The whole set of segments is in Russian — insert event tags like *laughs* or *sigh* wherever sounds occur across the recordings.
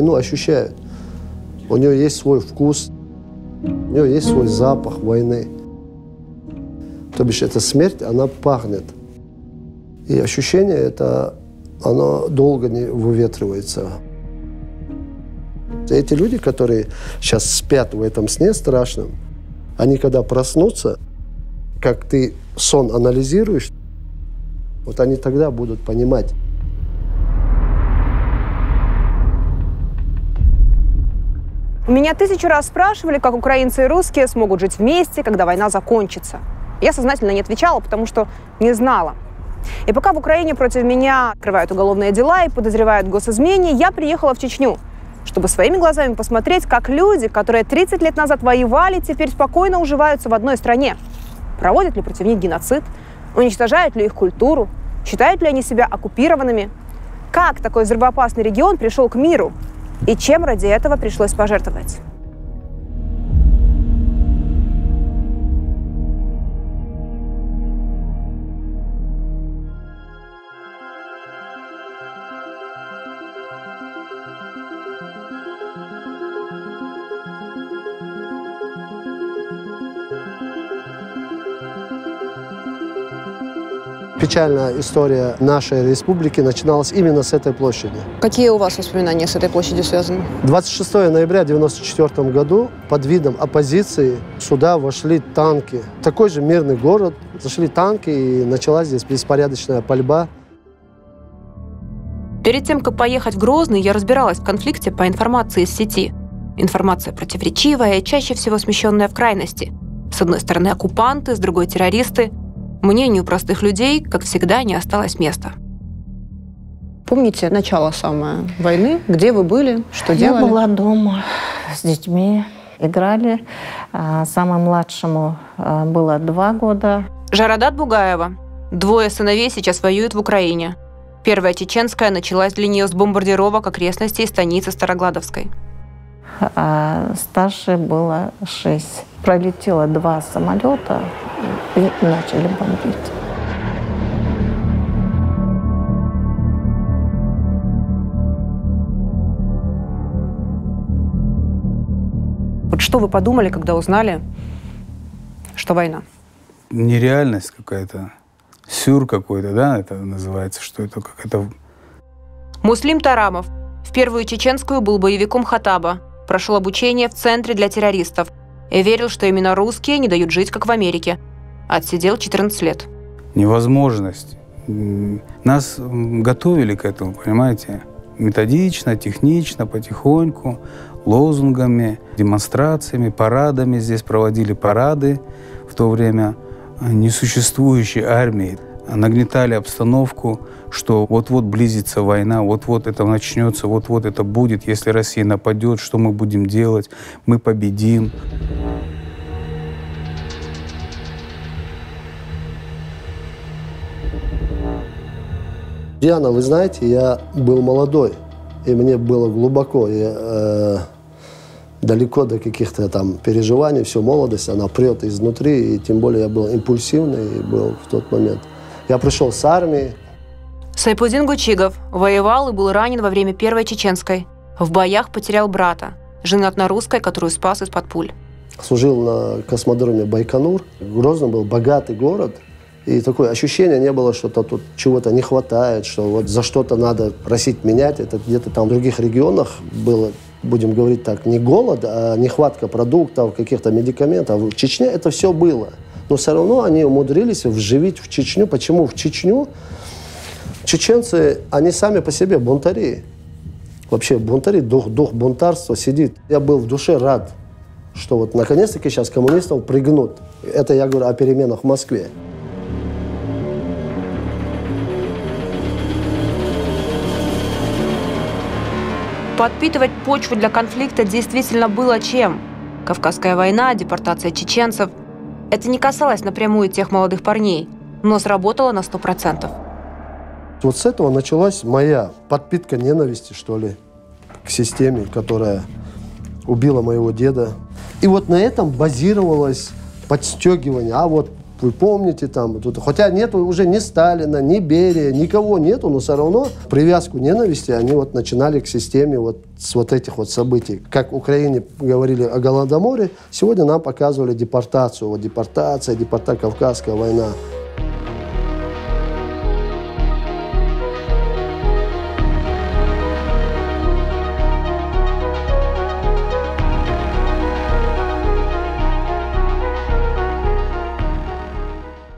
войну ощущают. У нее есть свой вкус, у нее есть свой запах войны. То бишь, эта смерть, она пахнет. И ощущение это, оно долго не выветривается. Эти люди, которые сейчас спят в этом сне страшном, они когда проснутся, как ты сон анализируешь, вот они тогда будут понимать. Меня тысячу раз спрашивали, как украинцы и русские смогут жить вместе, когда война закончится. Я сознательно не отвечала, потому что не знала. И пока в Украине против меня открывают уголовные дела и подозревают в госизмене, я приехала в Чечню, чтобы своими глазами посмотреть, как люди, которые 30 лет назад воевали, теперь спокойно уживаются в одной стране. Проводят ли против них геноцид? Уничтожают ли их культуру? Считают ли они себя оккупированными? Как такой взрывоопасный регион пришел к миру? И чем ради этого пришлось пожертвовать? Печальная история нашей республики начиналась именно с этой площади. Какие у вас воспоминания с этой площадью связаны? 26 ноября 1994 году под видом оппозиции сюда вошли танки. Такой же мирный город, зашли танки и началась здесь беспорядочная пальба. Перед тем, как поехать в Грозный, я разбиралась в конфликте по информации из сети. Информация противоречивая чаще всего смещенная в крайности. С одной стороны оккупанты, с другой террористы. Мнению простых людей, как всегда, не осталось места. Помните начало самое войны? Где вы были? Что Я делали? была дома с детьми, играли. А, Самому младшему а, было два года. Жарадат Бугаева. Двое сыновей сейчас воюют в Украине. Первая чеченская началась для нее с бомбардировок окрестностей станицы Старогладовской. А старшей было шесть. Пролетело два самолета и начали бомбить. Вот что вы подумали, когда узнали, что война? нереальность какая-то, сюр какой-то, да, это называется, что это какая-то... Муслим Тарамов. В первую чеченскую был боевиком Хатаба. Прошел обучение в центре для террористов. И верил, что именно русские не дают жить, как в Америке. Отсидел 14 лет. невозможность. Нас готовили к этому, понимаете? Методично, технично, потихоньку, лозунгами, демонстрациями, парадами. Здесь проводили парады в то время несуществующей армии. Нагнетали обстановку, что вот-вот близится война, вот-вот это начнется, вот-вот это будет. Если Россия нападет, что мы будем делать? Мы победим. Диана, вы знаете, я был молодой, и мне было глубоко, и, э, далеко до каких-то там переживаний, все, молодость, она прет изнутри, и тем более я был импульсивный и был в тот момент. Я пришел с армии, Сайпудин Гучигов воевал и был ранен во время Первой Чеченской. В боях потерял брата, женат на русской, которую спас из-под пуль. служил на космодроме Байконур. Грозный был богатый город, и такое ощущение не было, что -то тут чего-то не хватает, что вот за что-то надо просить менять. Это где-то там в других регионах было, будем говорить так, не голод, а нехватка продуктов, каких-то медикаментов. В Чечне это все было. Но все равно они умудрились вживить в Чечню. Почему в Чечню? Чеченцы, они сами по себе бунтари. Вообще бунтари, дух, дух бунтарства сидит. Я был в душе рад, что вот наконец-таки сейчас коммунистов пригнут. Это я говорю о переменах в Москве. Подпитывать почву для конфликта действительно было чем. Кавказская война, депортация чеченцев. Это не касалось напрямую тех молодых парней, но сработало на 100%. Вот с этого началась моя подпитка ненависти, что ли, к системе, которая убила моего деда. И вот на этом базировалось подстегивание. А вот вы помните там, тут, хотя нету уже ни Сталина, ни Берия, никого нету, но все равно привязку ненависти они вот начинали к системе вот с вот этих вот событий. Как в Украине говорили о Голодоморе, сегодня нам показывали депортацию, вот депортация, депорта, Кавказская война.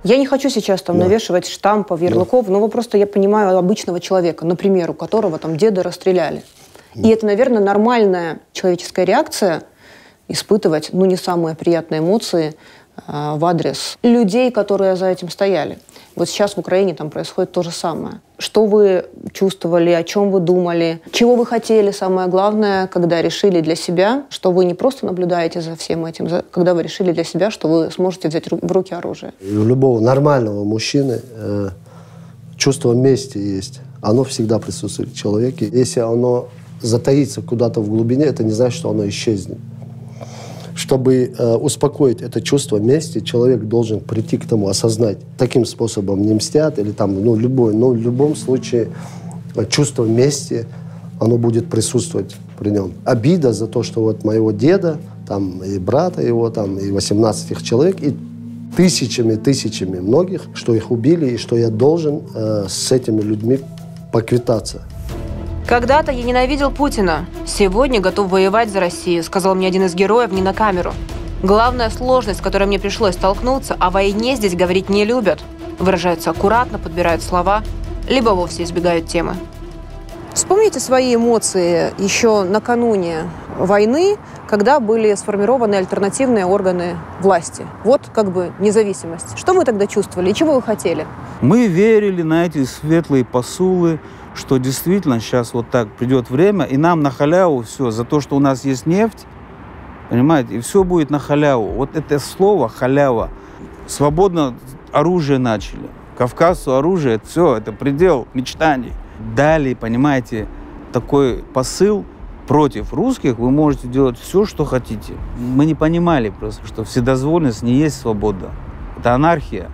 Я не хочу сейчас там Да. навешивать штампов, ярлыков, но просто я понимаю обычного человека, например, у которого там деда расстреляли. И это, наверное, нормальная человеческая реакция испытывать, ну, не самые приятные эмоции а, в адрес людей, которые за этим стояли. Вот сейчас в Украине там происходит то же самое. Что вы чувствовали, о чем вы думали, чего вы хотели, самое главное, когда решили для себя, что вы не просто наблюдаете за всем этим, когда вы решили для себя, что вы сможете взять в руки оружие. У любого нормального мужчины э, чувство мести есть. Оно всегда присутствует в человеке. Если оно затаится куда-то в глубине, это не значит, что оно исчезнет. Чтобы э, успокоить это чувство мести, человек должен прийти к тому, осознать, таким способом не мстят, или там, ну, любой, но в любом случае э, чувство мести, оно будет присутствовать при нем. Обида за то, что вот моего деда, там, и брата его, там, и 18 их человек, и тысячами, тысячами многих, что их убили, и что я должен э, с этими людьми поквитаться. Когда-то я ненавидел Путина. Сегодня готов воевать за Россию, сказал мне один из героев не на камеру. Главная сложность, с которой мне пришлось столкнуться, о войне здесь говорить не любят. Выражаются аккуратно, подбирают слова, либо вовсе избегают темы. Вспомните свои эмоции еще накануне войны, когда были сформированы альтернативные органы власти. Вот как бы независимость. Что вы тогда чувствовали и чего вы хотели? Мы верили на эти светлые посулы, что действительно сейчас вот так придет время, и нам на халяву все, за то, что у нас есть нефть, понимаете, и все будет на халяву. Вот это слово халява. Свободно оружие начали. Кавказу оружие, все, это предел мечтаний. Далее, понимаете, такой посыл против русских, вы можете делать все, что хотите. Мы не понимали просто, что вседозволенность не есть свобода. Это анархия.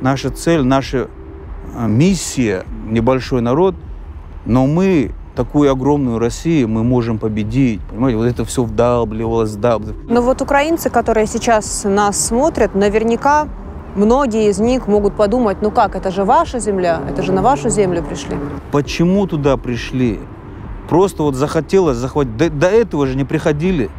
Наша цель, наша а, миссия, небольшой народ, но мы такую огромную Россию мы можем победить. Понимаете, вот это все вдалбливалось, вдалбливалось. Но вот украинцы, которые сейчас нас смотрят, наверняка многие из них могут подумать, ну как, это же ваша земля, это же на вашу землю пришли. Почему туда пришли? Просто вот захотелось захватить. До, до этого же не приходили.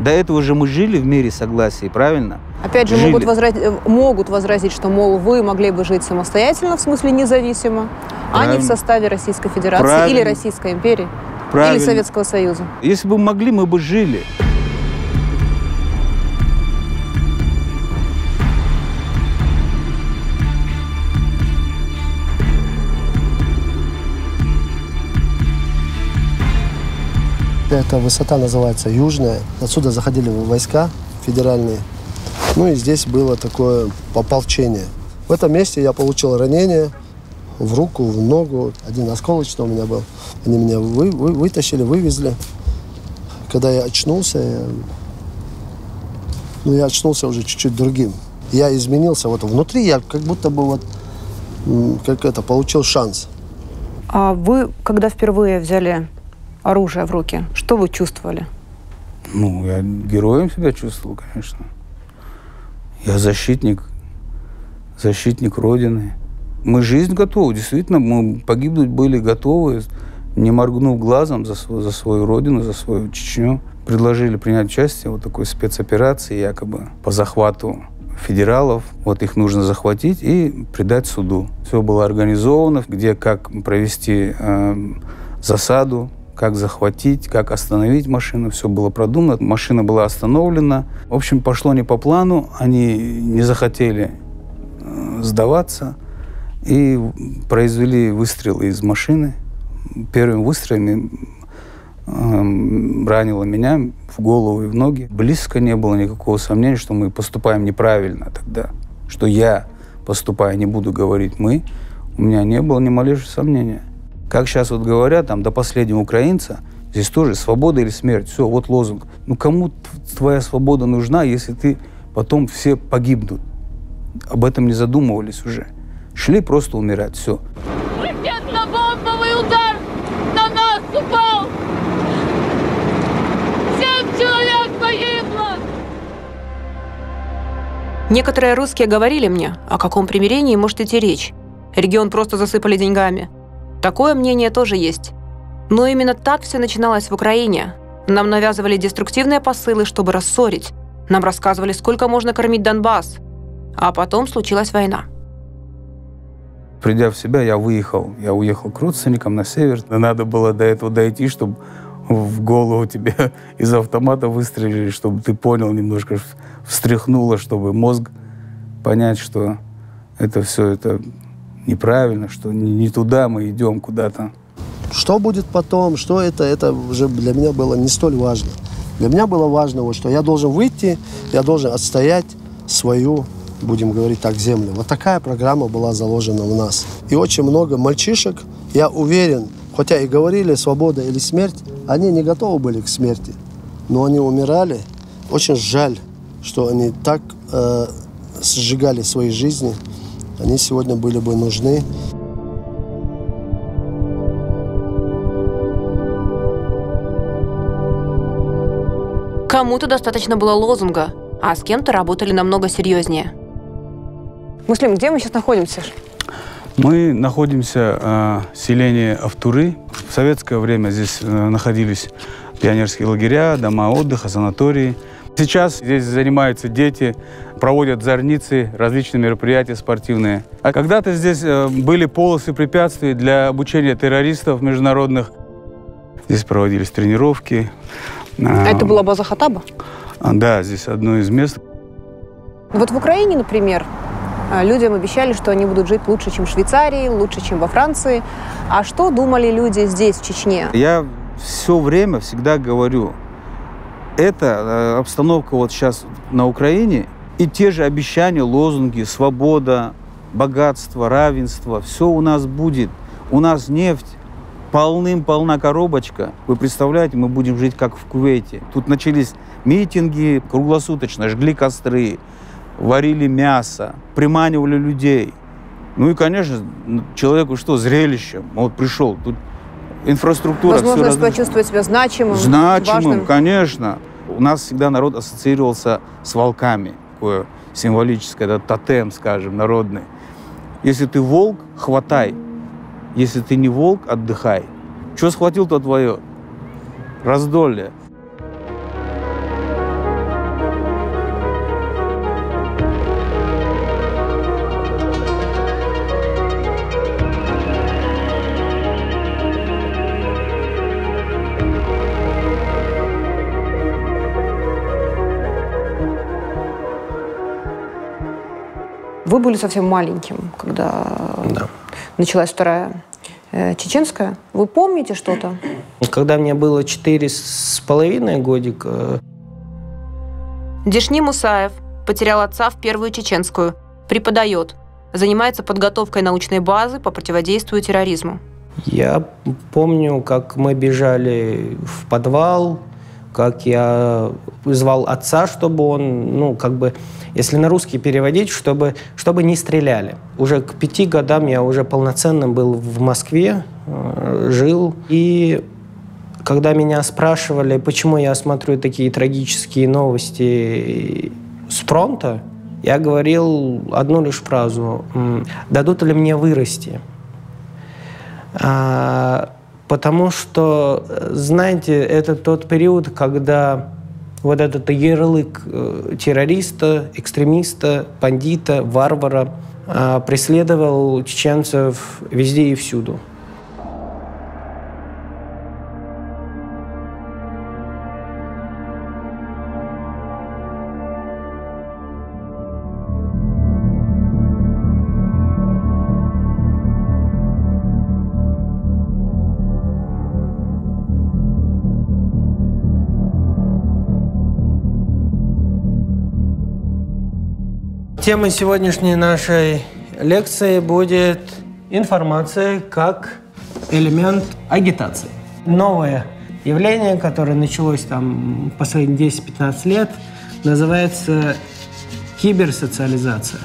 До этого же мы жили в мире согласия, правильно? Опять же, Жили. могут, возра- э, могут возразить, что, мол, вы могли бы жить самостоятельно, в смысле независимо, а не в Правильно. составе Российской Федерации Правильно. или Российской империи, Правильно. или Советского Союза. Если бы могли, мы бы жили. Эта высота называется Южная. Отсюда заходили войска федеральные. Ну и здесь было такое ополчение. В этом месте я получил ранение в руку, в ногу. Один осколочный у меня был. Они меня вы- вы- вытащили, вывезли. Когда я очнулся, я, ну, я очнулся уже чуть-чуть другим. Я изменился. Вот внутри я как будто бы вот, как это, получил шанс. А вы, когда впервые взяли оружие в руки, что вы чувствовали? Ну, я героем себя чувствовал, конечно. Я защитник, защитник Родины. Мы жизнь готовы, действительно, мы погибнуть были готовы, не моргнув глазом за, свою- за свою Родину, за свою Чечню. Предложили принять участие в вот такой спецоперации, якобы по захвату федералов. Вот их нужно захватить и предать суду. Все было организовано, где как провести э, засаду, как захватить, как остановить машину. Все было продумано. Машина была остановлена. В общем, пошло не по плану. Они не захотели э, сдаваться и произвели выстрелы из машины. Первыми выстрелами эм, ранило меня в голову и в ноги. Близко не было никакого сомнения, что мы поступаем неправильно тогда. Что я поступаю, не буду говорить мы. У меня не было ни малейшего сомнения. Как сейчас вот говорят, там, до последнего украинца, здесь тоже свобода или смерть. Все, вот лозунг. Ну, кому твоя свобода нужна, если ты потом все погибнут? об этом не задумывались уже. Шли просто умирать, все. Ракетно-бомбовый удар на нас упал! Семь человек погибло! Некоторые русские говорили мне, о каком примирении может идти речь. Регион просто засыпали деньгами. Такое мнение тоже есть. Но именно так все начиналось в Украине. Нам навязывали деструктивные посылы, чтобы рассорить. Нам рассказывали, сколько можно кормить Донбасс. А потом случилась война. Придя в себя, я выехал. Я уехал к родственникам на север. Надо было до этого дойти, чтобы в голову тебе *laughs* из автомата выстрелили, чтобы ты понял, немножко встряхнуло, чтобы мозг понять, что это все это неправильно, что не, туда мы идем куда-то. Что будет потом, что это, это уже для меня было не столь важно. Для меня было важно, вот, что я должен выйти, я должен отстоять свою, будем говорить так, землю. Вот такая программа была заложена в нас. И очень много мальчишек, я уверен, хотя и говорили свобода или смерть, они не готовы были к смерти, но они умирали. Очень жаль, что они так э, сжигали свои жизни. Они сегодня были бы нужны. Кому-то достаточно было лозунга, а с кем-то работали намного серьезнее. Муслим, где мы сейчас находимся? Мы находимся э, в селении Автуры. В советское время здесь э, находились пионерские лагеря, дома отдыха, санатории. Сейчас здесь занимаются дети, проводят зорницы, различные мероприятия спортивные. А когда-то здесь э, были полосы препятствий для обучения террористов международных. Здесь проводились тренировки, а это была база Хатаба? Да, здесь одно из мест. Вот в Украине, например, а, людям обещали, что они будут жить лучше, чем в Швейцарии, лучше, чем во Франции. А что думали люди здесь, в Чечне? Я все время всегда говорю, эта обстановка вот сейчас на Украине и те же обещания, лозунги, свобода, богатство, равенство, все у нас будет. У нас нефть, полным-полна коробочка. Вы представляете, мы будем жить как в Кувейте. Тут начались митинги круглосуточно, жгли костры, варили мясо, приманивали людей. Ну и, конечно, человеку что, зрелище. Вот пришел, тут инфраструктура. Возможность почувствовать себя значимым, Значимым, важным. конечно. У нас всегда народ ассоциировался с волками. Такое символическое, это тотем, скажем, народный. Если ты волк, хватай. Если ты не волк, отдыхай. Что схватил, то твое. Раздолье. Вы были совсем маленьким, когда Да. началась вторая э, чеченская. Вы помните что-то? Когда мне было четыре с половиной годика, Дешни Мусаев потерял отца в первую чеченскую. Преподает. Занимается подготовкой научной базы по противодействию терроризму. я помню, как мы бежали в подвал, как я звал отца, чтобы он, ну, как бы, если на русский переводить, чтобы, чтобы не стреляли. Уже к пяти годам я уже полноценным был в Москве, э, жил. И когда меня спрашивали, почему я смотрю такие трагические новости с фронта, я говорил одну лишь фразу. «М, «Дадут ли мне вырасти?» А, Потому что, э, знаете, это тот период, когда вот этот ярлык э, террориста, экстремиста, бандита, варвара а, преследовал чеченцев везде и всюду. Тема сегодняшней нашей лекции будет информация как элемент агитации. Новое явление, которое началось там последние 10-15 лет, называется киберсоциализация.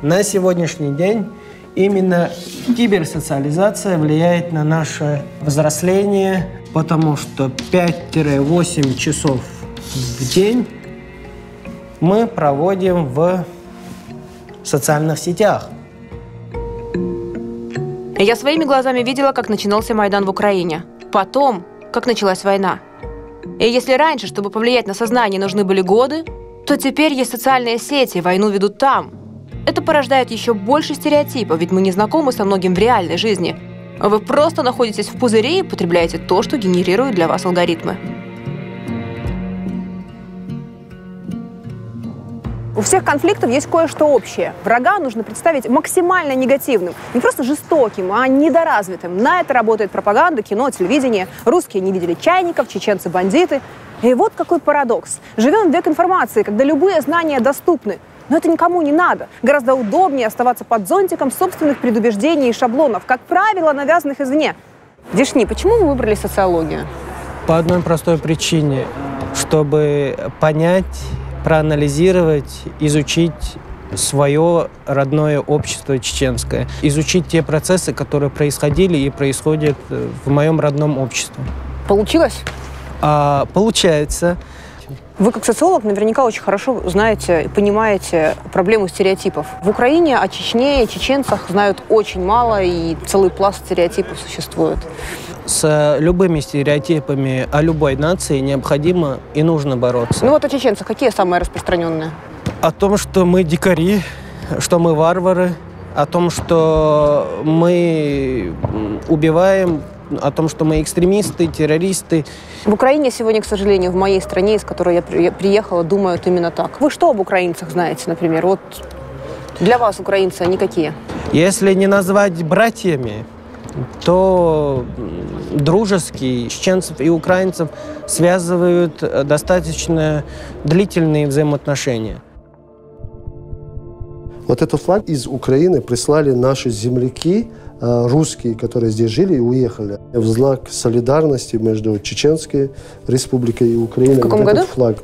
на сегодняшний день именно киберсоциализация влияет на наше взросление, потому что 5-8 часов в день мы проводим в социальных сетях. Я своими глазами видела, как начинался Майдан в Украине. Потом, как началась война. И если раньше, чтобы повлиять на сознание, нужны были годы, то теперь есть социальные сети, войну ведут там. Это порождает еще больше стереотипов, ведь мы не знакомы со многим в реальной жизни. Вы просто находитесь в пузыре и потребляете то, что генерируют для вас алгоритмы. У всех конфликтов есть кое-что общее. Врага нужно представить максимально негативным. Не просто жестоким, а недоразвитым. На это работает пропаганда, кино, телевидение. Русские не видели чайников, чеченцы – бандиты. И вот какой парадокс. Живем в век информации, когда любые знания доступны. Но это никому не надо. Гораздо удобнее оставаться под зонтиком собственных предубеждений и шаблонов, как правило, навязанных извне. Дешни, почему вы выбрали социологию? По одной простой причине, чтобы понять, проанализировать, изучить свое родное общество чеченское, изучить те процессы, которые происходили и происходят в моем родном обществе. Получилось? А, получается. Вы как социолог наверняка очень хорошо знаете и понимаете проблему стереотипов. В Украине о Чечне и чеченцах знают очень мало, и целый пласт стереотипов существует. С любыми стереотипами о любой нации необходимо и нужно бороться. Ну вот о чеченцах какие самые распространенные? О том, что мы дикари, что мы варвары, о том, что мы убиваем, о том, что мы экстремисты, террористы. В Украине сегодня, к сожалению, в моей стране, из которой я приехала, думают именно так. Вы что об украинцах знаете, например? Вот для вас украинцы они какие? Если не назвать братьями, то дружеские чеченцев и украинцев связывают достаточно длительные взаимоотношения. Вот этот флаг из Украины прислали наши земляки, э, русские, которые здесь жили и уехали. В знак солидарности между Чеченской республикой и Украиной. В каком вот году? Этот флаг.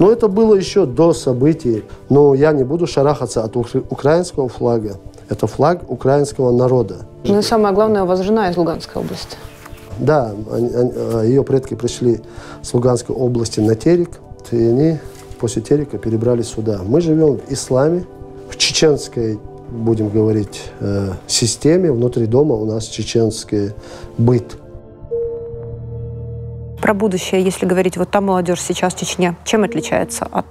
Но это было еще до событий. Но я не буду шарахаться от украинского флага. Это флаг украинского народа. Ну и самое главное, у вас жена из Луганской области. Да, они, они, а, ее предки пришли с Луганской области на Терек, и они после Терека перебрались сюда. Мы живем в исламе, в чеченской, будем говорить, э, системе. Внутри дома у нас чеченский быт. Про будущее, если говорить, вот та молодежь сейчас в Чечне, чем отличается от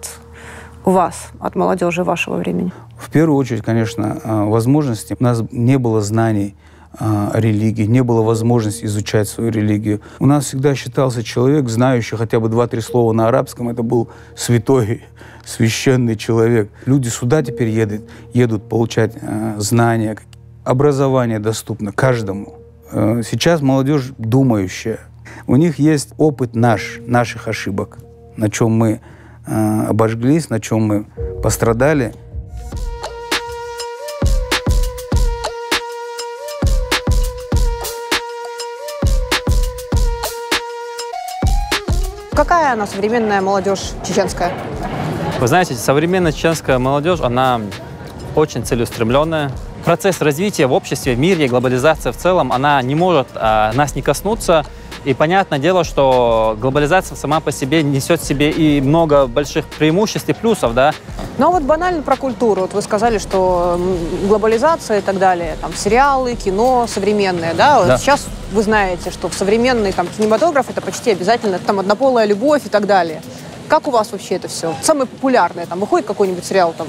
вас, от молодежи вашего времени? В первую очередь, конечно, э, возможности. У нас не было знаний э, религии, не было возможности изучать свою религию. У нас всегда считался человек, знающий хотя бы два-три слова на арабском, это был святой, *laughs* священный человек. Люди сюда теперь едут, едут получать э, знания, образование доступно каждому. Сейчас молодежь думающая. У них есть опыт наш, наших ошибок, на чем мы э, обожглись, на чем мы пострадали – Какая она современная молодежь чеченская? Вы знаете, современная чеченская молодежь, она очень целеустремленная. Процесс развития в обществе, в мире, глобализация в целом, она не может а, нас не коснуться. И понятное дело, что глобализация сама по себе несет в себе и много больших преимуществ и плюсов, да. Ну а вот банально про культуру. Вот вы сказали, что глобализация и так далее, там сериалы, кино современное, да? Вот Да. сейчас вы знаете, что в современный там кинематограф это почти обязательно там однополая любовь и так далее. Как у вас вообще это все? Самое популярное, там выходит какой-нибудь сериал там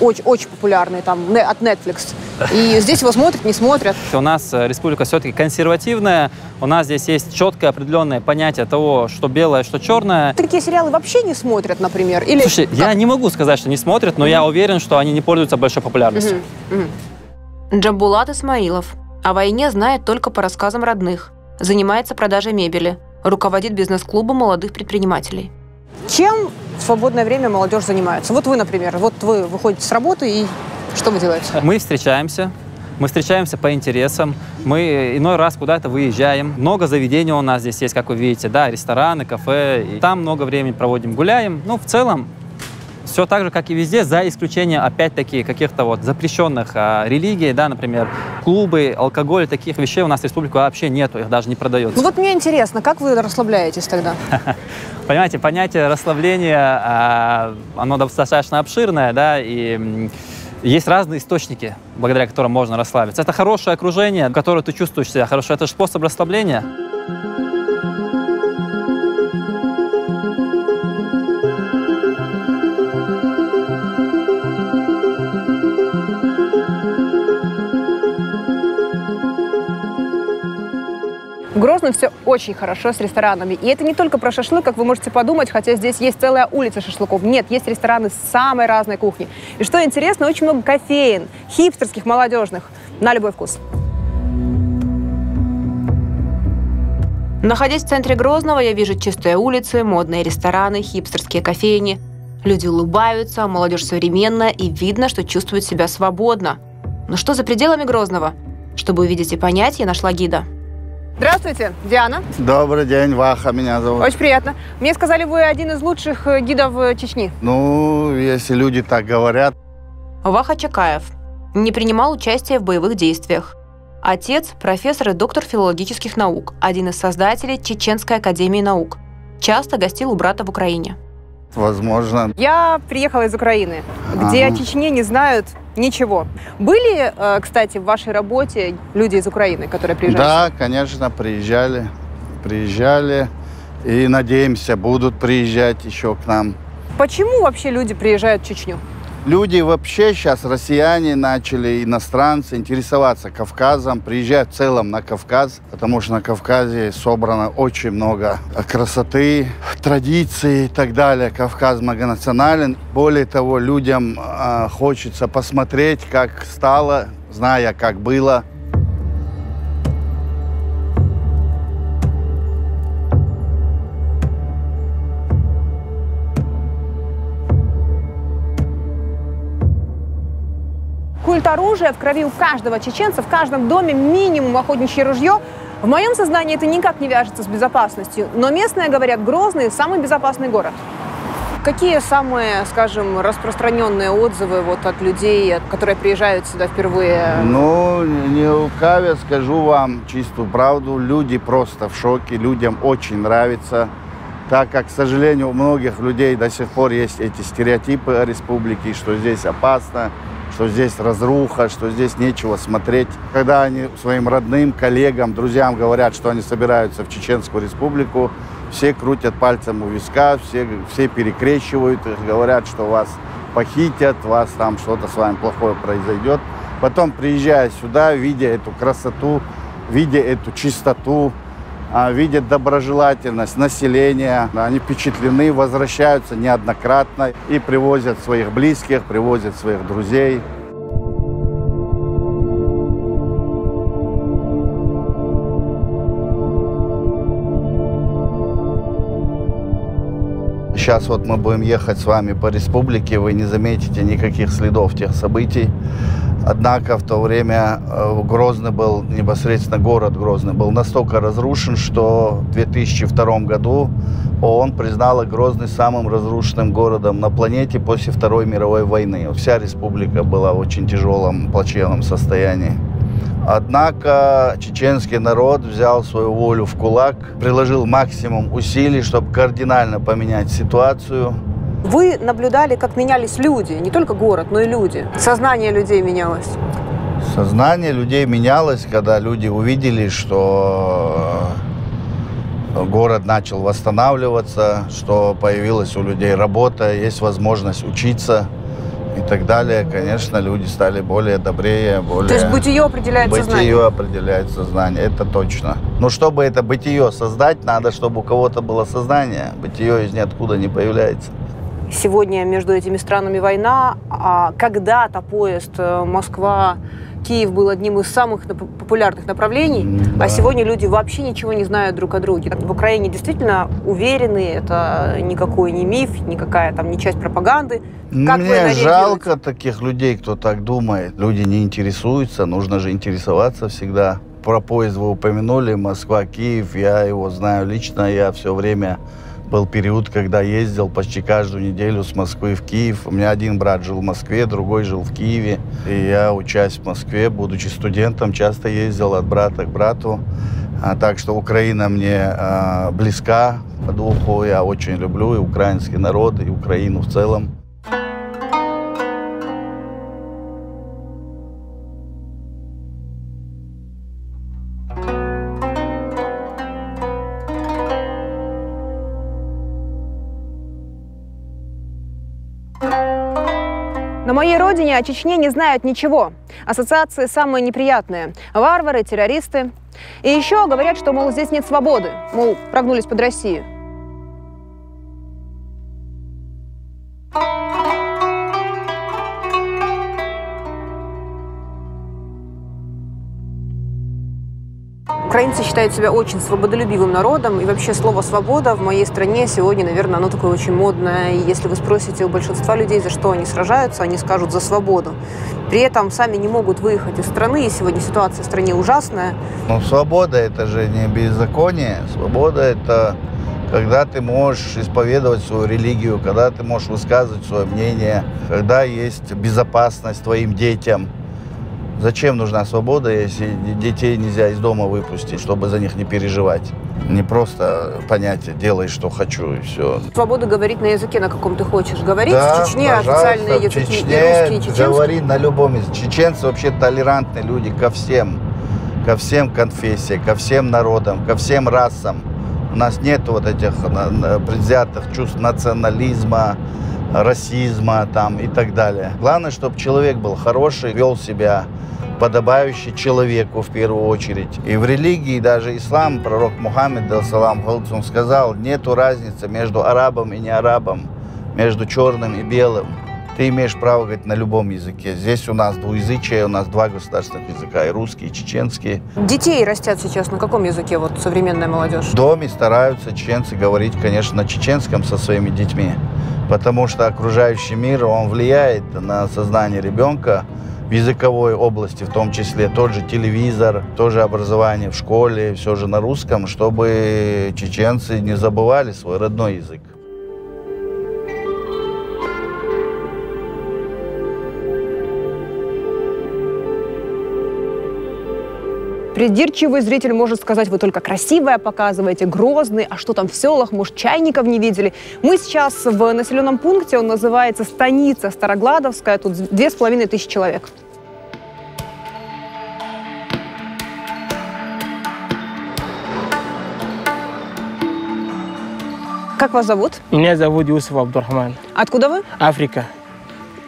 очень, очень популярный там от Netflix, и здесь его смотрят, не смотрят. У нас э, республика все-таки консервативная. У нас здесь есть четкое определенное понятие того, что белое, что черное. Такие сериалы вообще не смотрят, например, или Слушай, я не могу сказать, что не смотрят, но я уверен, что они не пользуются большой популярностью. Джамбулат Исмаилов. О войне знает только по рассказам родных. Занимается продажей мебели. Руководит бизнес-клубом молодых предпринимателей. Чем в свободное время молодежь занимается? Вот вы, например, вот вы выходите с работы и что вы делаете? Мы встречаемся, мы встречаемся по интересам, мы иной раз куда-то выезжаем. Много заведений у нас здесь есть, как вы видите, да, рестораны, кафе. И там много времени проводим, гуляем. Ну, в целом, все так же, как и везде, за исключением, опять-таки, каких-то вот запрещенных а, религий, да, например, клубы, алкоголь, таких вещей у нас в республике вообще нету, их даже не продается. Ну вот мне интересно, как вы расслабляетесь тогда? *laughs* Понимаете, понятие расслабления, а, оно достаточно обширное, да, и есть разные источники, благодаря которым можно расслабиться. Это хорошее окружение, в котором ты чувствуешь себя хорошо. Это же способ расслабления. В Грозном все очень хорошо с ресторанами. И это не только про шашлык, как вы можете подумать, хотя здесь есть целая улица шашлыков. Нет, есть рестораны с самой разной кухни. И что интересно, очень много кофеин, хипстерских, молодежных, на любой вкус. Находясь в центре Грозного, я вижу чистые улицы, модные рестораны, хипстерские кофейни. Люди улыбаются, молодежь современная, и видно, что чувствует себя свободно. Но что за пределами Грозного? Чтобы увидеть и понять, я нашла гида. Здравствуйте, Диана. Добрый день, Ваха меня зовут. Очень приятно. Мне сказали, вы один из лучших э, гидов э, Чечни. Ну, если люди так говорят, Ваха Чакаев. Не принимал участия в боевых действиях. Отец – профессор и доктор филологических наук, один из создателей Чеченской академии наук. Часто гостил у брата в Украине. возможно, Я приехала из Украины, где Ага. о Чечне не знают ничего. Были, э, кстати, в вашей работе люди из Украины, которые приезжали? да, конечно, приезжали, приезжали. И надеемся, будут приезжать еще к нам. Почему вообще люди приезжают в Чечню? Люди вообще сейчас, россияне, начали, иностранцы, интересоваться Кавказом, приезжают в целом на Кавказ, потому что на Кавказе собрано очень много красоты, традиций и так далее. Кавказ многонационален. Более того, людям а, хочется посмотреть, как стало, зная, как было. Культ оружия в крови у каждого чеченца, в каждом доме минимум охотничье ружье. В моем сознании это никак не вяжется с безопасностью, но местные говорят, Грозный – самый безопасный город. Какие самые, скажем, распространенные отзывы вот от людей, которые приезжают сюда впервые? Ну, не лукавя, скажу вам чистую правду, люди просто в шоке, людям очень нравится, так как, к сожалению, у многих людей до сих пор есть эти стереотипы о республике, что здесь опасно, что здесь разруха, что здесь нечего смотреть. Когда они своим родным, коллегам, друзьям говорят, что они собираются в Чеченскую республику, все крутят пальцем у виска, все, все перекрещивают, говорят, что вас похитят, вас там что-то с вами плохое произойдет. Потом, приезжая сюда, видя эту красоту, видя эту чистоту, видят доброжелательность населения, они впечатлены, возвращаются неоднократно и привозят своих близких, привозят своих друзей. Сейчас вот мы будем ехать с вами по республике, вы не заметите никаких следов тех событий. Однако в то время э, Грозный был, непосредственно город Грозный, был настолько разрушен, что в 2002 году ООН признала Грозный самым разрушенным городом на планете после Второй мировой войны. Вся республика была в очень тяжелом, плачевном состоянии. Однако чеченский народ взял свою волю в кулак, приложил максимум усилий, чтобы кардинально поменять ситуацию. Вы наблюдали, как менялись люди, не только город, но и люди. Сознание людей менялось. Сознание людей менялось, когда люди увидели, что э, город начал восстанавливаться, что появилась у людей работа, есть возможность учиться и так далее. Конечно, люди стали более добрее, более... То есть бытие определяет сознание. Бытие определяет сознание, это точно. Но чтобы это бытие создать, надо, чтобы у кого-то было сознание. Бытие из ниоткуда не появляется. Сегодня между этими странами война, а когда-то поезд э, Москва-Киев был одним из самых популярных направлений, М, да. а сегодня люди вообще ничего не знают друг о друге. В Украине действительно уверены, это никакой не миф, никакая там не часть пропаганды. Как Мне жалко таких людей, кто так думает. Люди не интересуются, нужно же интересоваться всегда. Про поезд вы упомянули, Москва, Киев, я его знаю лично, я все время Был период, когда ездил почти каждую неделю с Москвы в Киев. У меня один брат жил в Москве, другой жил в Киеве. И я, учась в Москве, будучи студентом, часто ездил от брата к брату. А, так что Украина мне а, близка по духу. Я очень люблю и украинский народ, и Украину в целом. Моей родине о Чечне не знают ничего. Ассоциации самые неприятные. Варвары, террористы. И еще говорят, что, мол, здесь нет свободы. Мол, прогнулись под Россию. Украинцы считают себя очень свободолюбивым народом, и вообще слово «свобода» в моей стране сегодня, наверное, оно такое очень модное. И если вы спросите у большинства людей, за что они сражаются, они скажут «за свободу». При этом сами не могут выехать из страны, и сегодня ситуация в стране ужасная. Но свобода это же не беззаконие. Свобода это когда ты можешь исповедовать свою религию, когда ты можешь высказывать свое мнение, когда есть безопасность твоим детям. Зачем нужна свобода, если детей нельзя из дома выпустить, чтобы за них не переживать? Не просто понятие «делай, что хочу» и все. Свобода говорить на языке, на каком ты хочешь говорить. Да, в Чечне официальные в языки и Чечне русский, и чеченский. говори на любом языке. Чеченцы вообще толерантные люди ко всем, ко всем конфессиям, ко всем народам, ко всем расам. У нас нет вот этих предвзятых чувств национализма, расизма там и так далее. Главное, чтобы человек был хороший, вел себя подобающий человеку в первую очередь. И в религии, даже ислам, пророк Мухаммед, салам, он сказал, нету разницы между арабом и не арабом, между черным и белым. Ты имеешь право говорить на любом языке. Здесь у нас двуязычие, у нас два государственных языка, и русский, и чеченский. Детей растят сейчас на каком языке вот современная молодежь? В доме стараются чеченцы говорить, конечно, на чеченском со своими детьми, потому что окружающий мир, он влияет на сознание ребенка в языковой области, в том числе тот же телевизор, тоже образование в школе, все же на русском, чтобы чеченцы не забывали свой родной язык. Придирчивый зритель может сказать, вы только красивое показываете, грозный, а что там в селах, может, чайников не видели. Мы сейчас в населенном пункте, он называется Станица Старогладовская, тут две с половиной тысячи человек. Как вас зовут? Меня зовут Юсуф Абдурахман. Откуда вы? Африка.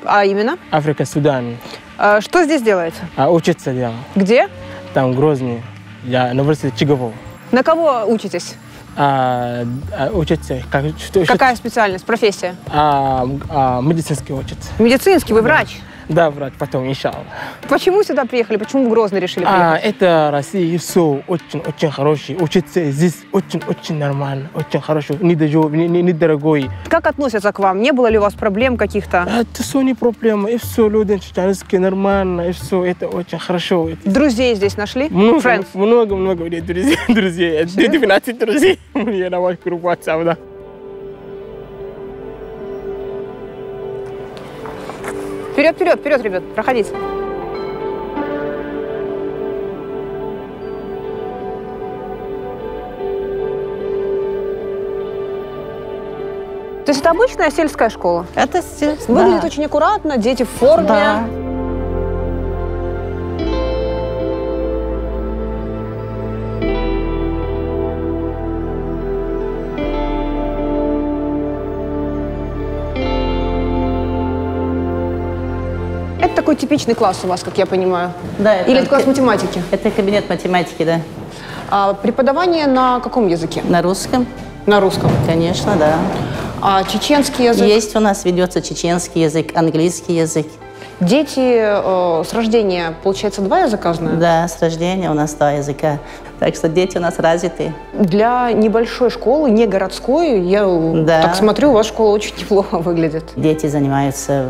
А именно? Африка, Судан. А, Что здесь делаете? А учиться я. Где? Там Грозный. Я на университете Чигово. На кого учитесь? А, а, учиться. Как, что, Какая специальность, профессия? А, а, медицинский учится. Медицинский, вы врач. Да, брат, потом, иншаллах. Почему сюда приехали? Почему в Грозный решили А, приехать? это Россия, все очень-очень хороший. Учиться здесь очень-очень нормально, очень хорошо. Недорогой, не, не. Как относятся к вам? Не было ли у вас проблем каких-то? Это все не проблема. И все, люди чеченские нормально, и все, это очень хорошо. Друзей здесь нашли? Много, Friends? много, много людей, друзей, *laughs* друзей. 12 друзей. *laughs* Я на ваш группу WhatsApp, да. Вперед, вперед, вперед, ребят, проходите. То есть это обычная сельская школа? Это Выглядит очень аккуратно, дети в форме. Да. Такой типичный класс у вас, как я понимаю. Да, Или это класс математики? Это кабинет математики, да. А преподавание на каком языке? На русском, На русском. конечно, да. А чеченский язык? Есть у нас ведется чеченский язык, английский язык. Дети э, с рождения, получается, два языка знают? Да, с рождения у нас два языка. Так что дети у нас развиты. Для небольшой школы, не городской, я Да. так смотрю, у вас школа очень *laughs* неплохо выглядит. Дети занимаются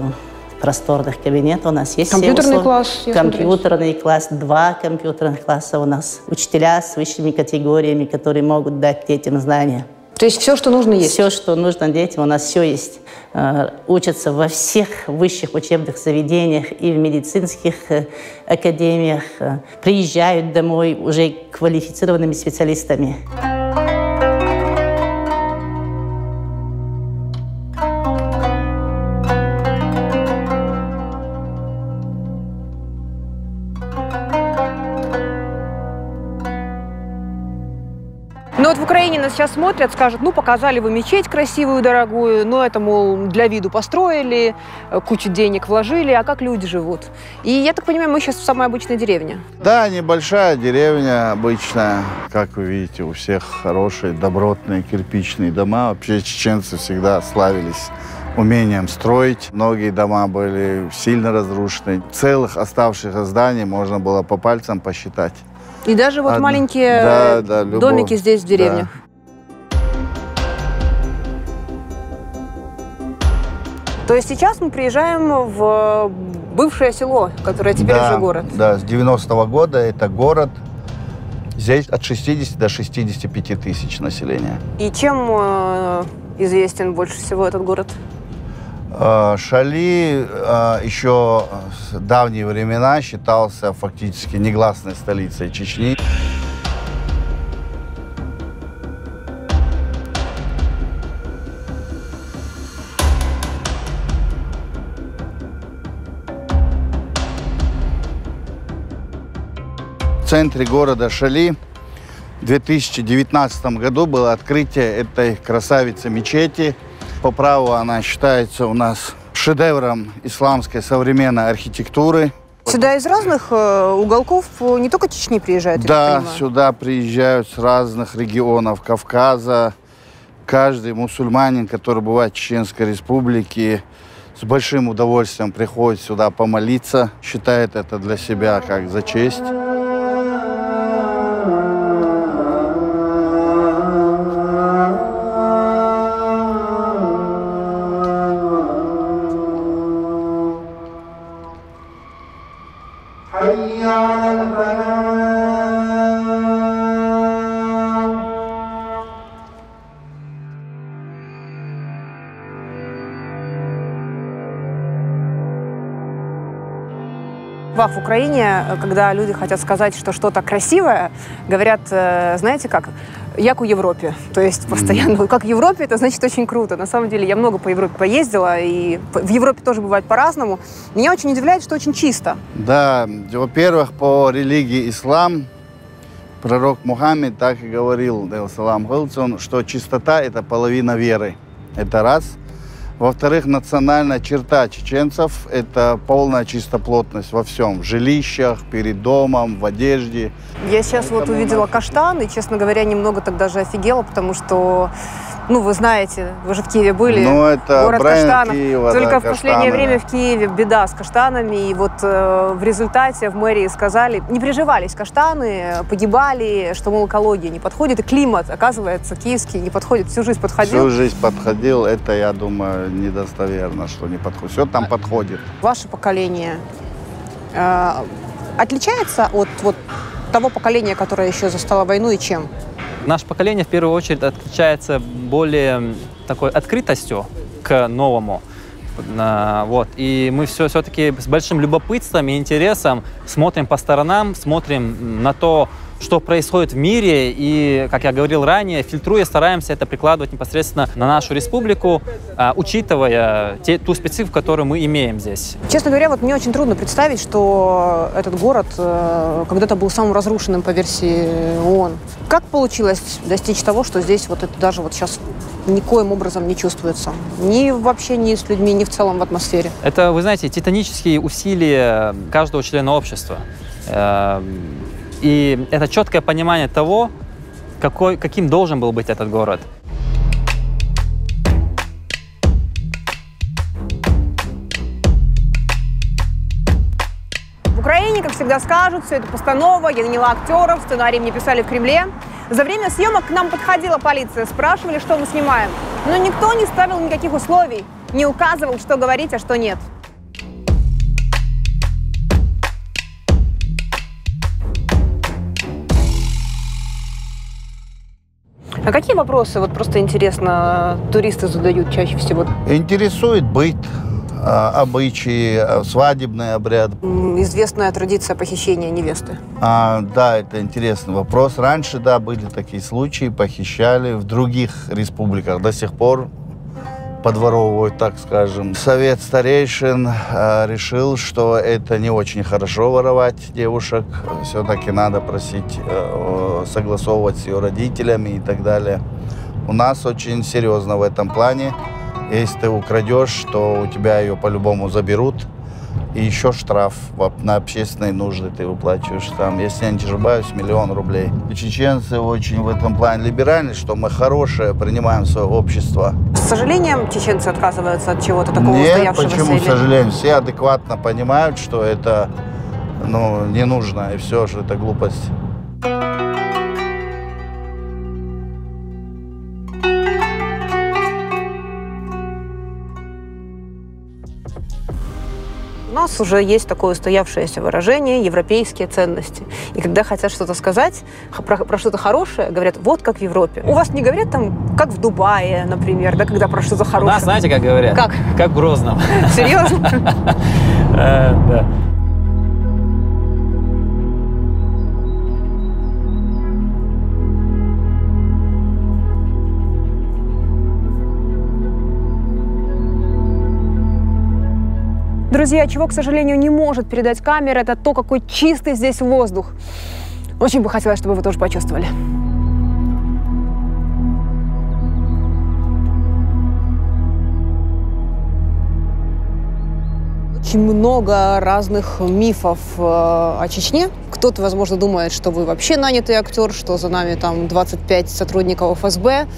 просторных кабинетах. У нас есть Компьютерный класс, я смотрю, Компьютерный класс, два компьютерных класса у нас. Учителя с высшими категориями, которые могут дать детям знания. То есть все, что нужно, есть? Все, что нужно детям, у нас все есть. Э, Учатся во всех высших учебных заведениях и в медицинских э, академиях. Э, Приезжают домой уже квалифицированными специалистами. Сейчас смотрят, скажут, ну, показали вы мечеть красивую, дорогую, но это, мол, для виду построили, э, кучу денег вложили, а как люди живут? И я так понимаю, мы сейчас в самой обычной деревне. Да, небольшая деревня обычная. Как вы видите, у всех хорошие, добротные кирпичные дома. Вообще чеченцы всегда славились умением строить. Многие дома были сильно разрушены. Целых оставшихся зданий можно было по пальцам посчитать. И даже вот Одно- маленькие Да, да, любовь. домики здесь в деревнях. То есть сейчас мы приезжаем в бывшее село, которое теперь да, уже город. Да, с 90-го года это город. Здесь от 60 до 65 тысяч населения. И чем э, известен больше всего этот город? Э, Шали э, еще с давние времена считался фактически негласной столицей Чечни. Центре города Шали в 2019 году было открытие этой красавицы мечети. По праву она считается у нас шедевром исламской современной архитектуры. Сюда из разных э, уголков э, не только Чечни приезжают, Да, сюда приезжают с разных регионов Кавказа. Каждый мусульманин, который бывает в Чеченской Республике, с большим удовольствием приходит сюда помолиться, считает это для себя как за честь. Вах, в Украине, когда люди хотят сказать, что что-то красивое, говорят, э, знаете как, як у Европе. То есть постоянно, как в Европе, это значит очень круто. На самом деле я много по Европе поездила, и в Европе тоже бывает по-разному. Меня очень удивляет, что очень чисто. Да, во-первых, по религии ислам пророк Мухаммед так и говорил, салам что чистота – это половина веры. Это раз. Во-вторых, национальная черта чеченцев – это полная чистоплотность во всем. В жилищах, перед домом, в одежде. Я сейчас вот увидела каштан, и, честно говоря, немного так даже офигела, потому что, ну, вы знаете, вы же в Киеве были. Ну, это город бренд каштанов. Киева, Только да, в последнее каштаны, время в Киеве беда с каштанами, и вот э, в результате в мэрии сказали, не приживались каштаны, погибали, что, мол, экология не подходит, и климат, оказывается, киевский не подходит, всю жизнь подходил. Всю жизнь подходил, это, я думаю, недостоверно, что не подходит. Все там подходит. Ваше поколение э, отличается от вот того поколения, которое еще застало войну, и чем? Наше поколение в первую очередь отличается более такой открытостью к новому. Вот. И мы все все-таки с большим любопытством и интересом смотрим по сторонам, смотрим на то, что происходит в мире, и, как я говорил ранее, фильтруя, стараемся это прикладывать непосредственно на нашу республику, а, учитывая те- ту специфику, которую мы имеем здесь. Честно говоря, вот мне очень трудно представить, что этот город э, когда-то был самым разрушенным по версии ООН. Как получилось достичь того, что здесь вот это даже вот сейчас никоим образом не чувствуется? Ни в общении с людьми, ни в целом в атмосфере. Это, вы знаете, титанические усилия каждого члена общества. И это четкое понимание того, какой, каким должен был быть этот город. В Украине, как всегда скажут, все это постанова, я наняла актеров, сценарий мне писали в Кремле. За время съемок к нам подходила полиция, спрашивали, что мы снимаем. Но никто не ставил никаких условий, не указывал, что говорить, а что нет. А какие вопросы, вот просто интересно, туристы задают чаще всего? Интересует быт, а, обычаи, а, свадебный обряд. Известная традиция похищения невесты. А, да, это интересный вопрос. Раньше, да, были такие случаи, похищали в других республиках. До сих пор подворовывают, так скажем. Совет старейшин а, решил, что это не очень хорошо воровать девушек. Все-таки надо просить, э, согласовывать с ее родителями и так далее. У нас очень серьезно в этом плане. Если ты украдешь, то у тебя ее по-любому заберут. И еще штраф на общественные нужды ты выплачиваешь там, если я не ошибаюсь, миллион рублей. И чеченцы очень в этом плане либеральны, что мы хорошее принимаем в свое общество. С сожалением чеченцы отказываются от чего-то такого Нет, устоявшегося? почему, или- к сожалению, все адекватно понимают, что это ну, не нужно, и все, что это глупость. Нас уже есть такое устоявшееся выражение «европейские ценности». И когда хотят что-то сказать про, про что-то хорошее, говорят «вот как в Европе». У вас не говорят там, как в Дубае, например, да, когда про что-то У хорошее? нас, знаете, как говорят? Как? Как в Грозном. Серьезно? *laughs* Э, Да. Друзья, чего, к сожалению, не может передать камера, это то, какой чистый здесь воздух. Очень бы хотелось, чтобы вы тоже почувствовали. Очень много разных мифов э, о Чечне. Кто-то, возможно, думает, что вы вообще нанятый актер, что за нами там 25 сотрудников ФСБ,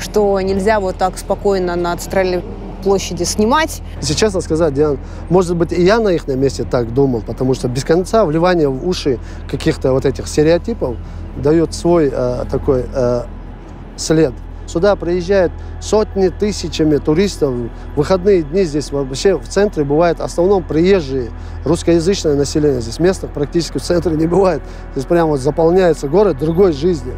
что нельзя вот так спокойно на центральной площади снимать. Если честно сказать, Диан, может быть, и я на их месте так думал, потому что без конца вливание в уши каких-то вот этих стереотипов дает свой э, такой э, след. Сюда приезжают сотни тысячами туристов. В выходные дни здесь вообще в центре бывает в основном приезжие, русскоязычное население. Здесь местных практически в центре не бывает. Здесь прямо вот заполняется город другой жизнью.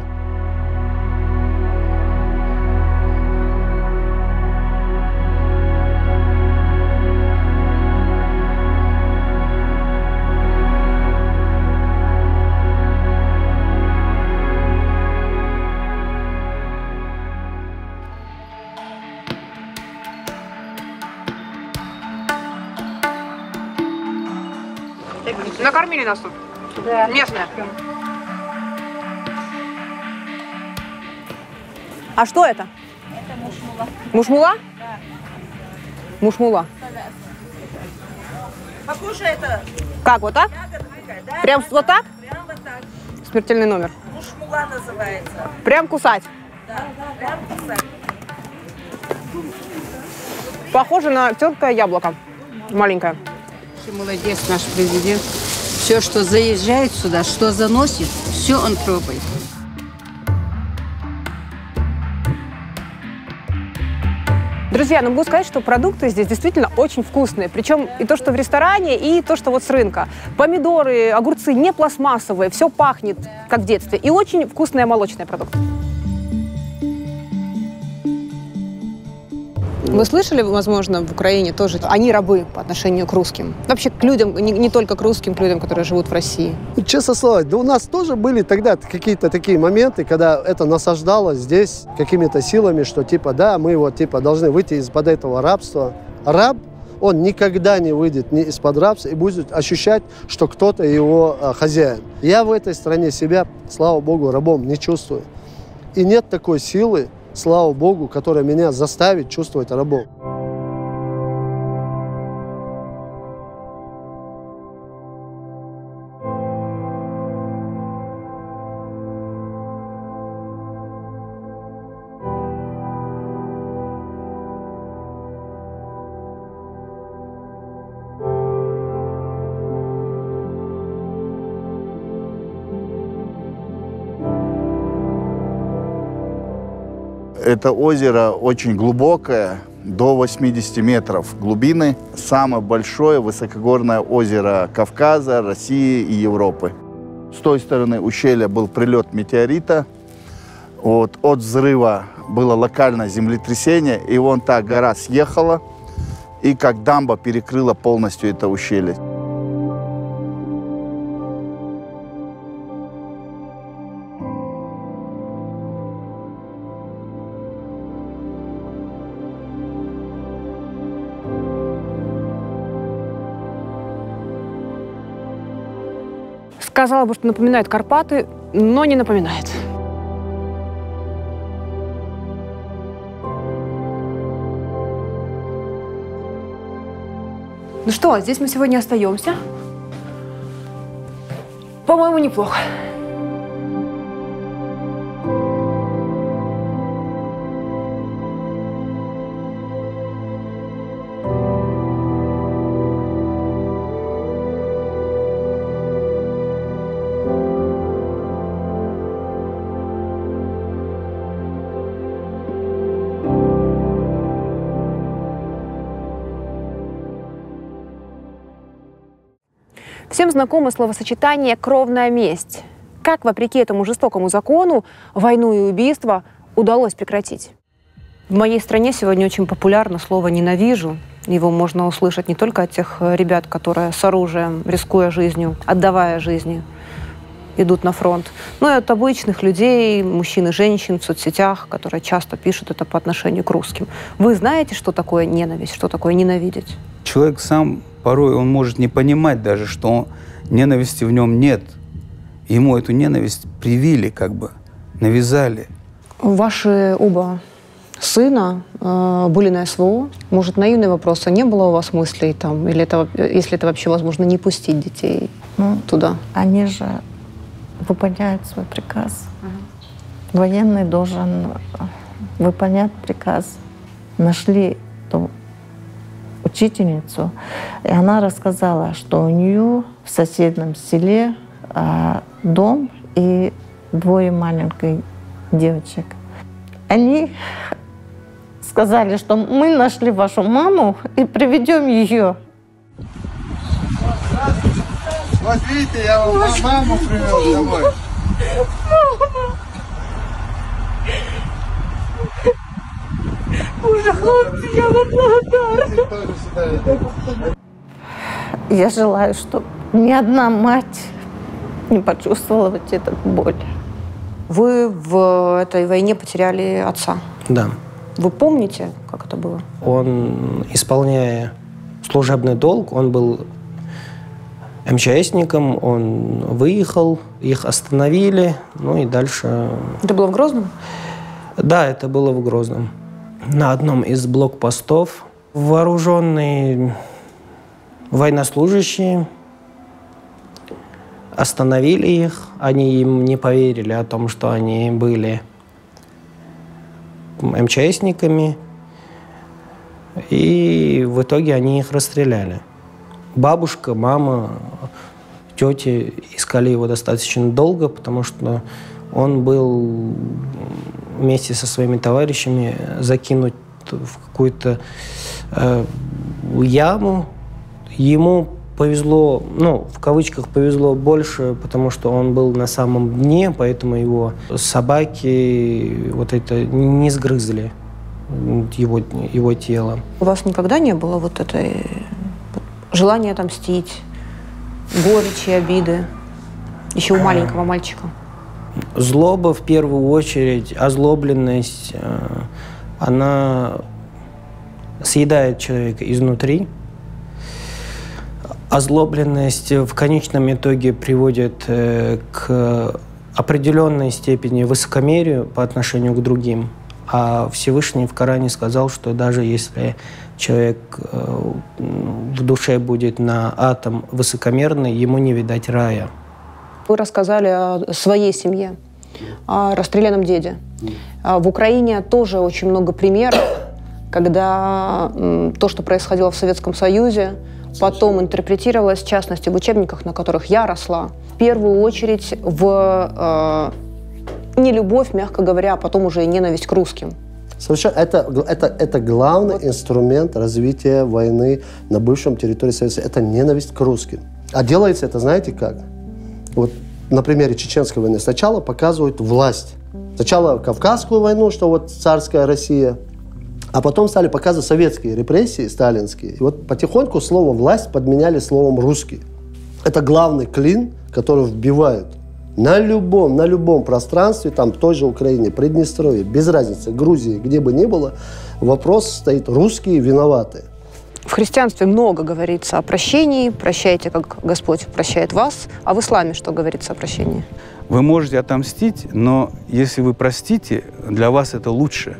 Накормили нас тут? Да. Местные. А что это? Это мушмула. Мушмула? Да. Мушмула. Похоже это Как, вот так? да? Прям вот так? Прям вот так. Смертельный номер. Мушмула называется. Прям кусать. Да, прям кусать. Похоже на теркое яблоко. Маленькое. Молодец наш президент. Все, что заезжает сюда, что заносит, все он пробует. Друзья, ну могу сказать, что продукты здесь действительно очень вкусные. Причем и то, что в ресторане, и то, что вот с рынка. Помидоры, огурцы не пластмассовые, все пахнет, как в детстве. И очень вкусные молочные продукты. Вы слышали, возможно, в Украине тоже, они рабы по отношению к русским? Вообще к людям, не, не только к русским, к людям, которые живут в России. Честно слово, да у нас тоже были тогда какие-то такие моменты, когда это насаждалось здесь какими-то силами, что типа, да, мы вот типа должны выйти из-под этого рабства. Раб, он никогда не выйдет ни из-под рабства и будет ощущать, что кто-то его а, хозяин. Я в этой стране себя, слава богу, рабом не чувствую. И нет такой силы, слава богу, которая меня заставит чувствовать рабом. Это озеро очень глубокое, до 80 метров глубины. Самое большое высокогорное озеро Кавказа, России и Европы. С той стороны ущелья был прилет метеорита. Вот, от взрыва было локальное землетрясение, и вон та гора съехала, и как дамба перекрыла полностью это ущелье. Сказала бы, что напоминает Карпаты, но не напоминает. Ну что, здесь мы сегодня остаемся. По-моему, неплохо. Всем знакомо словосочетание «кровная месть». Как, вопреки этому жестокому закону, войну и убийство удалось прекратить? В моей стране сегодня очень популярно слово «ненавижу». Его можно услышать не только от тех э, ребят, которые с оружием, рискуя жизнью, отдавая жизни, идут на фронт, но и от обычных людей, мужчин и женщин в соцсетях, которые часто пишут это по отношению к русским. Вы знаете, что такое ненависть, что такое ненавидеть? Человек сам порой он может не понимать даже, что он, ненависти в нем нет. Ему эту ненависть привили, как бы, навязали. Ваши оба сына э, были на СВО. Может, наивный вопрос, а не было у вас мыслей там, или это, если это вообще возможно, не пустить детей Ну, туда? Они же выполняют свой приказ. Военный должен выполнять приказ. Нашли ту учительницу, и она рассказала, что у нее в соседнем селе а, дом и двое маленьких девочек. Они сказали, что мы нашли вашу маму и приведем ее. Вот видите, я вам маму привел домой. Я вам благодарна. Я желаю, чтобы ни одна мать не почувствовала вот эту боль. Вы в этой войне потеряли отца. Да. Вы помните, как это было? Он, исполняя служебный долг, он был МЧСником, он выехал, их остановили, ну и дальше... Это было в Грозном? Да, это было в Грозном. На одном из блокпостов вооруженные военнослужащие остановили их. Они им не поверили о том, что они были МЧСниками. И в итоге они их расстреляли. Бабушка, мама, тети искали его достаточно долго, потому что он был вместе со своими товарищами закинут в какую-то э, яму. Ему повезло, ну, в кавычках повезло больше, потому что он был на самом дне, поэтому его собаки вот это не сгрызли его, его тело. У вас никогда не было вот этой желания отомстить, горечи, обиды? Еще у маленького мальчика. Злоба в первую очередь, озлобленность, э, она съедает человека изнутри. Озлобленность в конечном итоге приводит э, к определенной степени высокомерию по отношению к другим. А Всевышний в Коране сказал, что даже если человек э, в душе будет на атом высокомерный, ему не видать рая. Вы рассказали о своей семье, о расстрелянном деде. А В Украине тоже очень много примеров, когда то, что происходило в Советском Союзе, потом интерпретировалось, в частности, в учебниках, на которых я росла, в первую очередь в э, нелюбовь, мягко говоря, а потом уже и ненависть к русским. Совершенно, это, это, это главный инструмент развития войны на бывшем территории Советского Союза. Это ненависть к русским. А делается это, знаете как? Вот на примере чеченской войны. Сначала показывают власть. Сначала Кавказскую войну, что вот царская Россия, а потом стали показывать советские репрессии, сталинские. И вот потихоньку слово «власть» подменяли словом «русский». Это главный клин, который вбивают на любом, на любом пространстве, там, в той же Украине, Приднестровье, без разницы, Грузии, где бы ни было, вопрос стоит «русские виноваты». В христианстве много говорится о прощении. Прощайте, как Господь прощает вас. А в исламе что говорится о прощении? Вы можете отомстить, но если вы простите, для вас это лучше.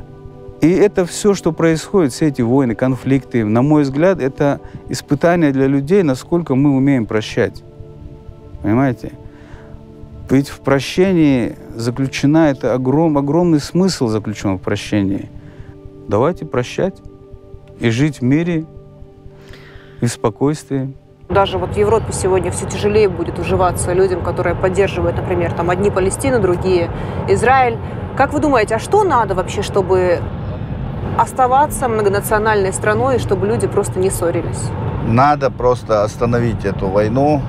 И это все, что происходит, все эти войны, конфликты, на мой взгляд, это испытание для людей, насколько мы умеем прощать. Понимаете? Ведь в прощении заключена, это огром, огромный смысл заключен в прощении. Давайте прощать и жить в мире и в спокойствии. Даже вот в Европе сегодня все тяжелее будет уживаться людям, которые поддерживают, например, там одни Палестину, другие Израиль. Как вы думаете, а что надо вообще, чтобы оставаться многонациональной страной, и чтобы люди просто не ссорились? Надо просто остановить эту войну,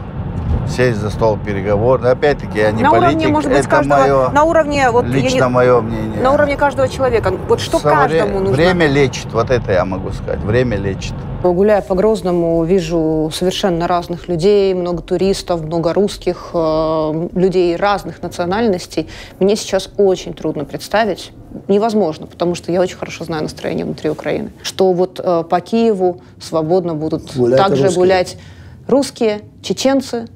сесть за стол переговоров. Опять-таки, я не на политик, уровне, может быть, это каждого, мое, на уровне вот лично не- мое мнение. на уровне каждого человека. Вот что Со вре- каждому нужно? Время лечит, вот это я могу сказать. Время лечит. Гуляя по Грозному, вижу совершенно разных людей, много туристов, много русских, э, людей разных национальностей. Мне сейчас очень трудно представить, невозможно, потому что я очень хорошо знаю настроение внутри Украины, что вот э, по Киеву свободно будут Гулять также русские. гулять русские, чеченцы.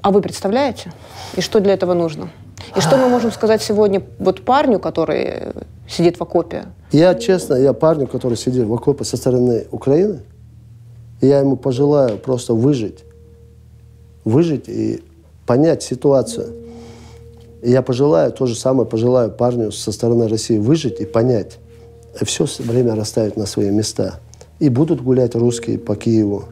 А вы представляете? И что для этого нужно? И что мы можем сказать сегодня вот парню, который сидит в окопе, Я, честно, я парню, который сидит в окопе со стороны Украины, я ему пожелаю просто выжить. Выжить и понять ситуацию. И я пожелаю, то же самое пожелаю парню со стороны России выжить и понять. И все время расставить на свои места. И будут гулять русские по Киеву,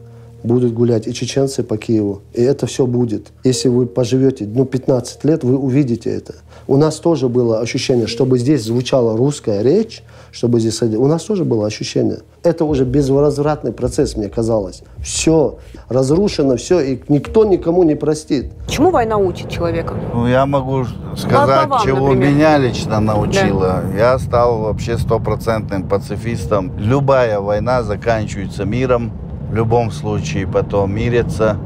будут гулять и чеченцы по Киеву. И это все будет. Если вы поживете, ну, 15 лет, вы увидите это. У нас тоже было ощущение, чтобы здесь звучала русская речь, чтобы здесь... У нас тоже было ощущение. Это уже безвозвратный процесс, мне казалось. Все разрушено, все, и никто никому не простит. чему война учит человека? Ну, я могу сказать, вам, чего например. меня лично научило. Я стал вообще стопроцентным пацифистом. Любая война заканчивается миром. В любом случае потом мирятся,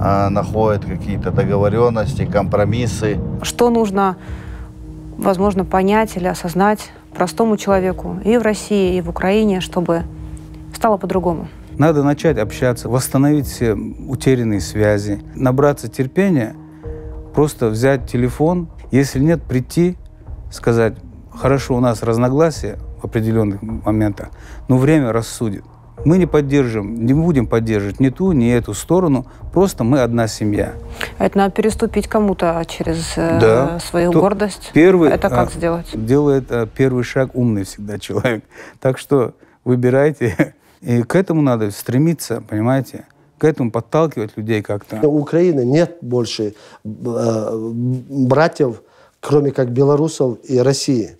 а, находят какие-то договоренности, компромиссы. Что нужно, возможно, понять или осознать простому человеку и в России, и в Украине, чтобы стало по-другому? Надо начать общаться, восстановить все утерянные связи, набраться терпения, просто взять телефон, если нет, прийти, сказать, хорошо, у нас разногласия в определенных моментах, но время рассудит. Мы не поддержим, не будем поддерживать ни ту, ни эту сторону, просто мы одна семья. Это надо переступить кому-то через э, Да. свою Кто гордость. Первый, Это как а, сделать? Делает а, первый шаг умный всегда человек. Так что выбирайте. И к этому надо стремиться, понимаете? К этому подталкивать людей как-то. У Украины нет больше э, братьев, кроме как белорусов и России.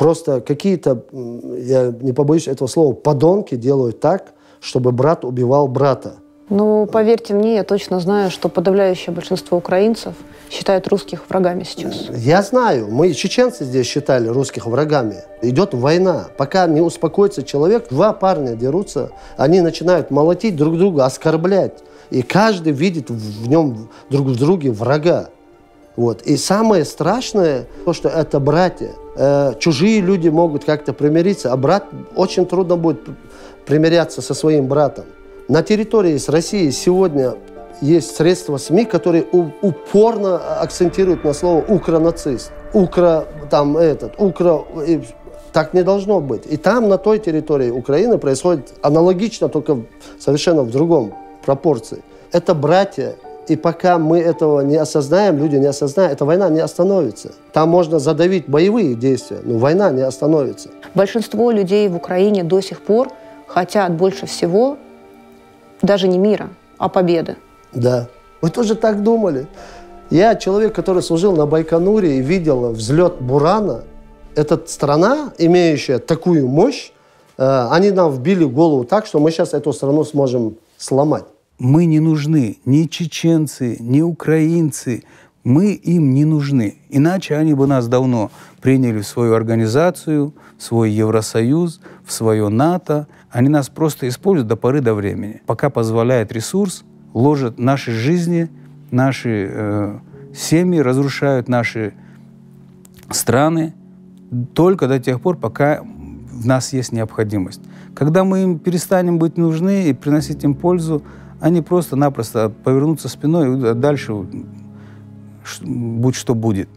Просто какие-то, я не побоюсь этого слова, подонки делают так, чтобы брат убивал брата. Ну, поверьте мне, я точно знаю, что подавляющее большинство украинцев считают русских врагами сейчас. Я знаю, мы чеченцы здесь считали русских врагами. Идет война. Пока не успокоится человек, два парня дерутся, они начинают молотить друг друга, оскорблять. И каждый видит в нем друг в друге врага. Вот. И самое страшное, то, что это братья. Э, чужие люди могут как-то примириться, а брат очень трудно будет примиряться со своим братом. На территории с Россией сегодня есть средства СМИ, которые упорно акцентируют на слово «укронацист». «Укро» там этот, «укро» и так не должно быть. И там, на той территории Украины, происходит аналогично, только совершенно в другом пропорции. Это братья, и пока мы этого не осознаем, люди не осознают, эта война не остановится. Там можно задавить боевые действия, но война не остановится. Большинство людей в Украине до сих пор хотят больше всего даже не мира, а победы. Да. Вы тоже так думали? Я человек, который служил на Байконуре и видел взлет Бурана. Эта страна, имеющая такую мощь, э, они нам вбили в голову так, что мы сейчас эту страну сможем сломать. Мы не нужны ни чеченцы, ни украинцы. Мы им не нужны. Иначе они бы нас давно приняли в свою организацию, в свой Евросоюз, в свое НАТО. Они нас просто используют до поры до времени. Пока позволяет ресурс, ложат наши жизни, наши э, семьи, разрушают наши страны только до тех пор, пока в нас есть необходимость. Когда мы им перестанем быть нужны и приносить им пользу, они просто-напросто повернутся спиной и дальше будь что будет.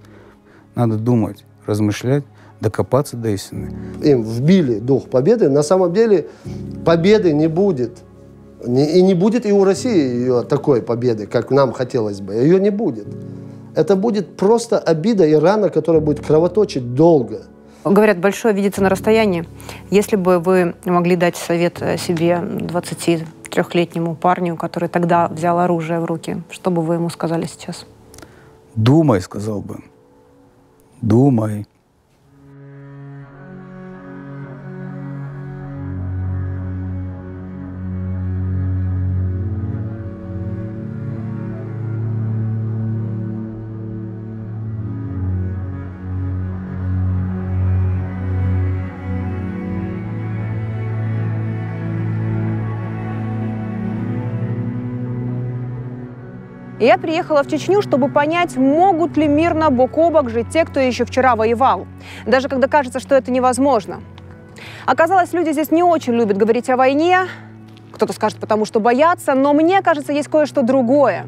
Надо думать, размышлять, докопаться до истины. Им вбили дух победы. На самом деле победы не будет. И не будет и у России ее такой победы, как нам хотелось бы. Ее не будет. Это будет просто обида и рана, которая будет кровоточить долго. Говорят, большое видится на расстоянии. Если бы вы могли дать совет себе 23-летнему парню, который тогда взял оружие в руки, что бы вы ему сказали сейчас? Думай, сказал бы. Думай. Я приехала в Чечню, чтобы понять, могут ли мирно бок о бок жить те, кто еще вчера воевал. Даже когда кажется, что это невозможно. Оказалось, люди здесь не очень любят говорить о войне. Кто-то скажет, потому что боятся, но мне кажется, есть кое-что другое.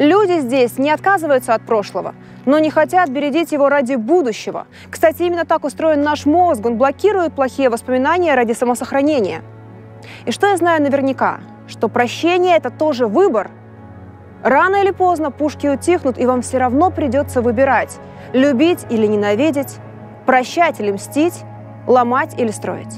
Люди здесь не отказываются от прошлого, но не хотят бередить его ради будущего. Кстати, именно так устроен наш мозг. Он блокирует плохие воспоминания ради самосохранения. И что я знаю наверняка? Что прощение – это тоже выбор – Рано или поздно пушки утихнут, и вам все равно придется выбирать – любить или ненавидеть, прощать или мстить, ломать или строить.